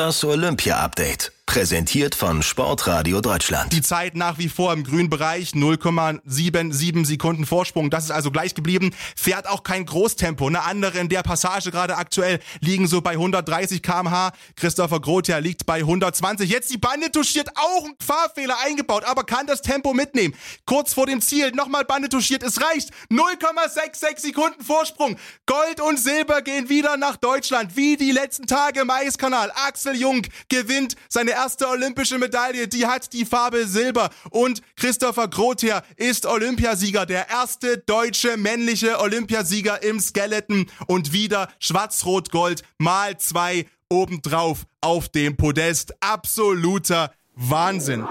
Das Olympia-Update. Präsentiert von Sportradio Deutschland. Die Zeit nach wie vor im grünen Bereich, 0,77 Sekunden Vorsprung. Das ist also gleich geblieben. Fährt auch kein Großtempo. Eine andere in der Passage gerade aktuell liegen so bei 130 km/h. Christopher Grothia liegt bei 120. Jetzt die Bande touchiert, auch ein Fahrfehler eingebaut, aber kann das Tempo mitnehmen. Kurz vor dem Ziel nochmal Bande touchiert. Es reicht. 0,66 Sekunden Vorsprung. Gold und Silber gehen wieder nach Deutschland. Wie die letzten Tage im Eiskanal. Axel Jung gewinnt seine erste olympische Medaille, die hat die Farbe Silber. Und Christopher Grother ist Olympiasieger, der erste deutsche männliche Olympiasieger im Skeleton. Und wieder Schwarz-Rot-Gold mal zwei obendrauf auf dem Podest. Absoluter Wahnsinn.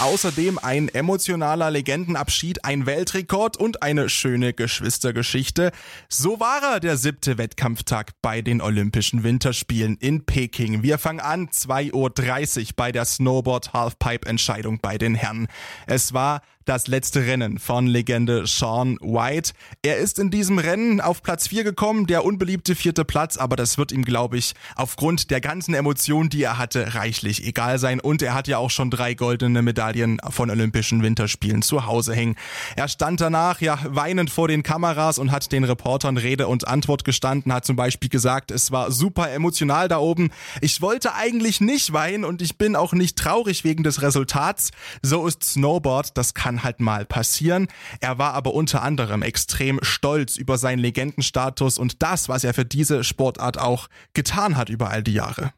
Außerdem ein emotionaler Legendenabschied, ein Weltrekord und eine schöne Geschwistergeschichte. So war er der siebte Wettkampftag bei den Olympischen Winterspielen in Peking. Wir fangen an 2.30 Uhr bei der Snowboard Halfpipe Entscheidung bei den Herren. Es war das letzte Rennen von Legende Sean White. Er ist in diesem Rennen auf Platz 4 gekommen, der unbeliebte vierte Platz, aber das wird ihm, glaube ich, aufgrund der ganzen Emotionen, die er hatte, reichlich egal sein. Und er hat ja auch schon drei goldene Medaillen von Olympischen Winterspielen zu Hause hängen. Er stand danach ja weinend vor den Kameras und hat den Reportern Rede und Antwort gestanden, hat zum Beispiel gesagt, es war super emotional da oben. Ich wollte eigentlich nicht weinen und ich bin auch nicht traurig wegen des Resultats. So ist Snowboard, das kann halt mal passieren. Er war aber unter anderem extrem stolz über seinen Legendenstatus und das, was er für diese Sportart auch getan hat über all die Jahre.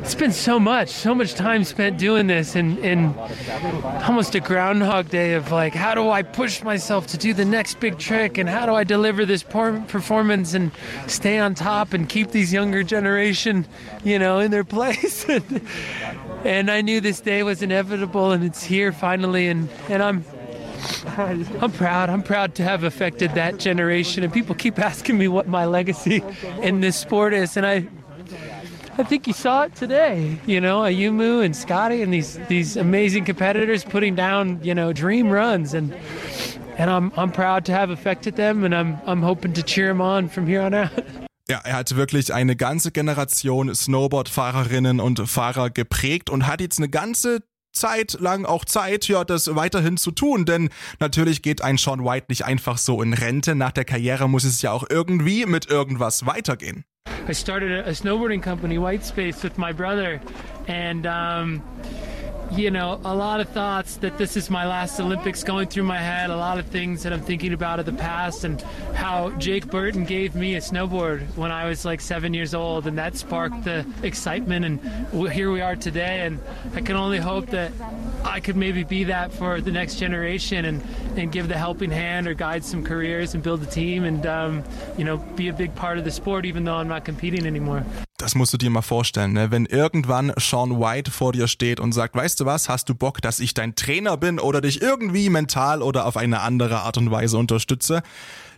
It's been so much, so much time spent doing this and, and almost a groundhog day of like, how do I push myself to do the next big trick and how do I deliver this performance and stay on top and keep these younger generation, you know, in their place. and I knew this day was inevitable and it's here finally and, and I'm I'm proud. I'm proud to have affected that generation. And people keep asking me what my legacy in this sport is, and I, I think you saw it today. You know, Ayumu and Scotty and these these amazing competitors putting down you know dream runs, and and I'm I'm proud to have affected them, and I'm I'm hoping to cheer them on from here on out. Ja, er hat wirklich eine ganze Generation Snowboard-Fahrerinnen und Fahrer geprägt und hat jetzt eine ganze Zeit lang auch Zeit, ja, das weiterhin zu tun, denn natürlich geht ein Sean White nicht einfach so in Rente. Nach der Karriere muss es ja auch irgendwie mit irgendwas weitergehen. I started a snowboarding company, White Space, with my brother, and um you know, a lot of thoughts that this is my last Olympics going through my head, a lot of things that I'm thinking about of the past and how Jake Burton gave me a snowboard when I was like seven years old and that sparked the excitement and here we are today and I can only hope that I could maybe be that for the next generation and, and give the helping hand or guide some careers and build a team and, um, you know, be a big part of the sport even though I'm not competing anymore. Das musst du dir mal vorstellen, ne? wenn irgendwann Sean White vor dir steht und sagt, weißt du was, hast du Bock, dass ich dein Trainer bin oder dich irgendwie mental oder auf eine andere Art und Weise unterstütze?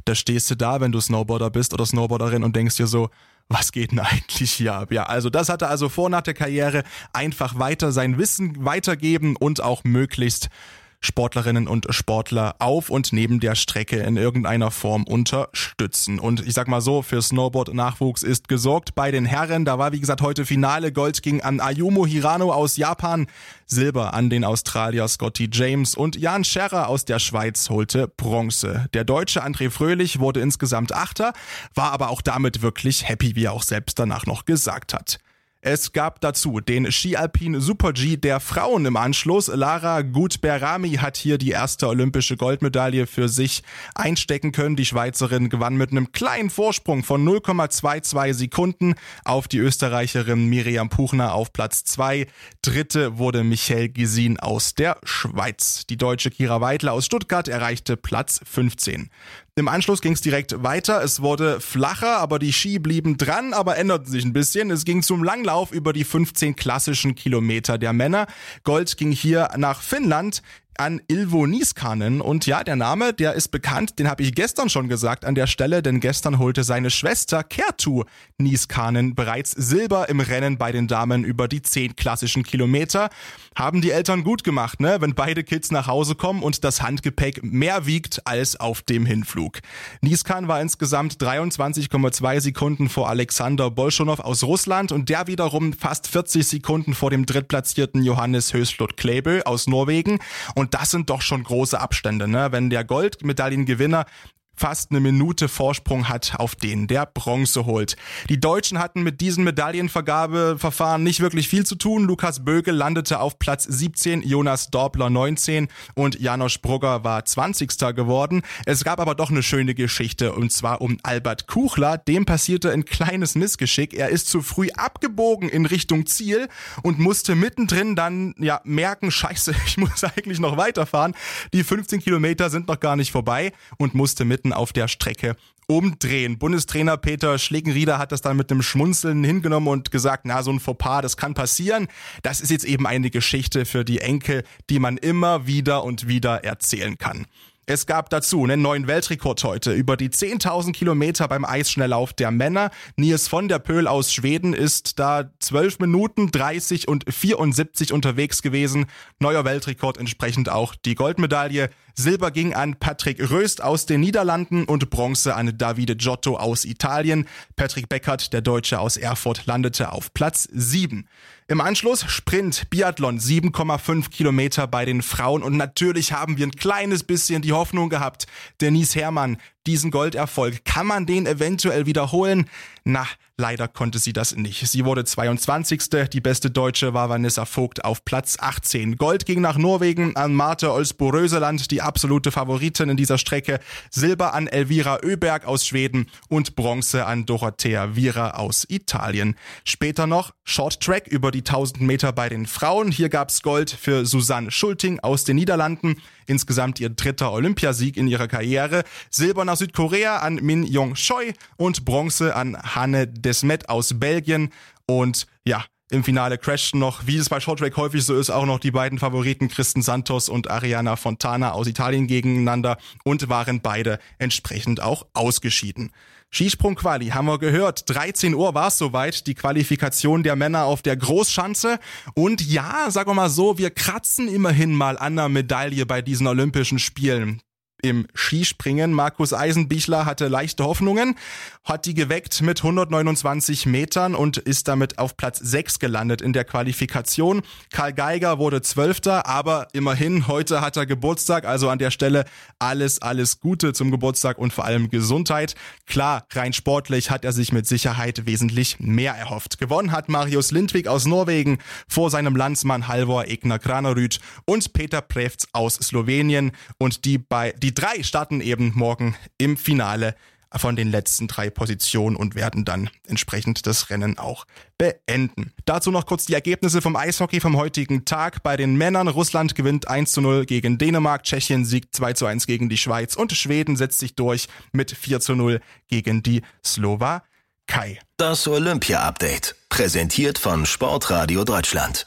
Da stehst du da, wenn du Snowboarder bist oder Snowboarderin und denkst dir so, was geht denn eigentlich hier ab? Ja, also das hat er also vor nach der Karriere einfach weiter sein Wissen weitergeben und auch möglichst Sportlerinnen und Sportler auf und neben der Strecke in irgendeiner Form unterstützen. Und ich sag mal so, für Snowboard-Nachwuchs ist gesorgt bei den Herren. Da war, wie gesagt, heute Finale. Gold ging an Ayumu Hirano aus Japan, Silber an den Australier Scotty James und Jan Scherrer aus der Schweiz holte Bronze. Der Deutsche André Fröhlich wurde insgesamt Achter, war aber auch damit wirklich happy, wie er auch selbst danach noch gesagt hat. Es gab dazu den Ski-Alpin Super-G der Frauen im Anschluss. Lara Gutberami hat hier die erste olympische Goldmedaille für sich einstecken können. Die Schweizerin gewann mit einem kleinen Vorsprung von 0,22 Sekunden auf die Österreicherin Miriam Puchner auf Platz 2. Dritte wurde Michael Gisin aus der Schweiz. Die deutsche Kira Weidler aus Stuttgart erreichte Platz 15. Im Anschluss ging es direkt weiter. Es wurde flacher, aber die Ski blieben dran, aber änderten sich ein bisschen. Es ging zum Langlauf über die 15 klassischen Kilometer der Männer. Gold ging hier nach Finnland an Ilvo Niskanen. Und ja, der Name, der ist bekannt, den habe ich gestern schon gesagt an der Stelle, denn gestern holte seine Schwester Kertu Niskanen bereits Silber im Rennen bei den Damen über die 10 klassischen Kilometer. Haben die Eltern gut gemacht, ne? wenn beide Kids nach Hause kommen und das Handgepäck mehr wiegt als auf dem Hinflug. Niskan war insgesamt 23,2 Sekunden vor Alexander Bolschonow aus Russland und der wiederum fast 40 Sekunden vor dem drittplatzierten Johannes Höslot Klebel aus Norwegen. Und und das sind doch schon große Abstände, ne? Wenn der Goldmedaillengewinner fast eine Minute Vorsprung hat auf den, der Bronze holt. Die Deutschen hatten mit diesen Medaillenvergabeverfahren nicht wirklich viel zu tun. Lukas Böge landete auf Platz 17, Jonas Dorbler 19 und Janosch Brugger war 20. geworden. Es gab aber doch eine schöne Geschichte und zwar um Albert Kuchler. Dem passierte ein kleines Missgeschick. Er ist zu früh abgebogen in Richtung Ziel und musste mittendrin dann ja merken, scheiße, ich muss eigentlich noch weiterfahren. Die 15 Kilometer sind noch gar nicht vorbei und musste mit mitten auf der Strecke umdrehen. Bundestrainer Peter Schlegenrieder hat das dann mit einem Schmunzeln hingenommen und gesagt, na, so ein Fauxpas, das kann passieren. Das ist jetzt eben eine Geschichte für die Enkel, die man immer wieder und wieder erzählen kann. Es gab dazu einen neuen Weltrekord heute über die 10.000 Kilometer beim Eisschnelllauf der Männer. Nils von der Pöhl aus Schweden ist da 12 Minuten 30 und 74 unterwegs gewesen. Neuer Weltrekord entsprechend auch die Goldmedaille. Silber ging an Patrick Röst aus den Niederlanden und Bronze an Davide Giotto aus Italien. Patrick Beckert, der Deutsche aus Erfurt, landete auf Platz 7. Im Anschluss Sprint, Biathlon, 7,5 Kilometer bei den Frauen und natürlich haben wir ein kleines bisschen die Hoffnung gehabt, Denise Herrmann, diesen Golderfolg, kann man den eventuell wiederholen? Na, leider konnte sie das nicht. Sie wurde 22. Die beste Deutsche war Vanessa Vogt auf Platz 18. Gold ging nach Norwegen an Marte Olsbo-Röseland, die absolute Favoritin in dieser Strecke. Silber an Elvira Öberg aus Schweden und Bronze an Dorothea Vira aus Italien. Später noch Short Track über die 1000 Meter bei den Frauen. Hier gab's Gold für Susanne Schulting aus den Niederlanden. Insgesamt ihr dritter Olympiasieg in ihrer Karriere. Silber nach Südkorea an Min Jong Choi und Bronze an Hanne Desmet aus Belgien. Und ja, im Finale crashten noch, wie es bei Shorttrack häufig so ist, auch noch die beiden Favoriten Kristen Santos und Ariana Fontana aus Italien gegeneinander und waren beide entsprechend auch ausgeschieden. Skisprung-Quali haben wir gehört. 13 Uhr war es soweit, die Qualifikation der Männer auf der Großschanze. Und ja, sagen wir mal so, wir kratzen immerhin mal an der Medaille bei diesen Olympischen Spielen im Skispringen. Markus Eisenbichler hatte leichte Hoffnungen, hat die geweckt mit 129 Metern und ist damit auf Platz 6 gelandet in der Qualifikation. Karl Geiger wurde Zwölfter, aber immerhin, heute hat er Geburtstag, also an der Stelle alles, alles Gute zum Geburtstag und vor allem Gesundheit. Klar, rein sportlich hat er sich mit Sicherheit wesentlich mehr erhofft. Gewonnen hat Marius Lindwig aus Norwegen vor seinem Landsmann Halvor Egner Granerüt und Peter Prevz aus Slowenien und die bei die die drei starten eben morgen im Finale von den letzten drei Positionen und werden dann entsprechend das Rennen auch beenden. Dazu noch kurz die Ergebnisse vom Eishockey vom heutigen Tag. Bei den Männern Russland gewinnt 1 zu 0 gegen Dänemark, Tschechien siegt 2 zu 1 gegen die Schweiz und Schweden setzt sich durch mit 4 zu 0 gegen die Slowakei. Das Olympia Update, präsentiert von Sportradio Deutschland.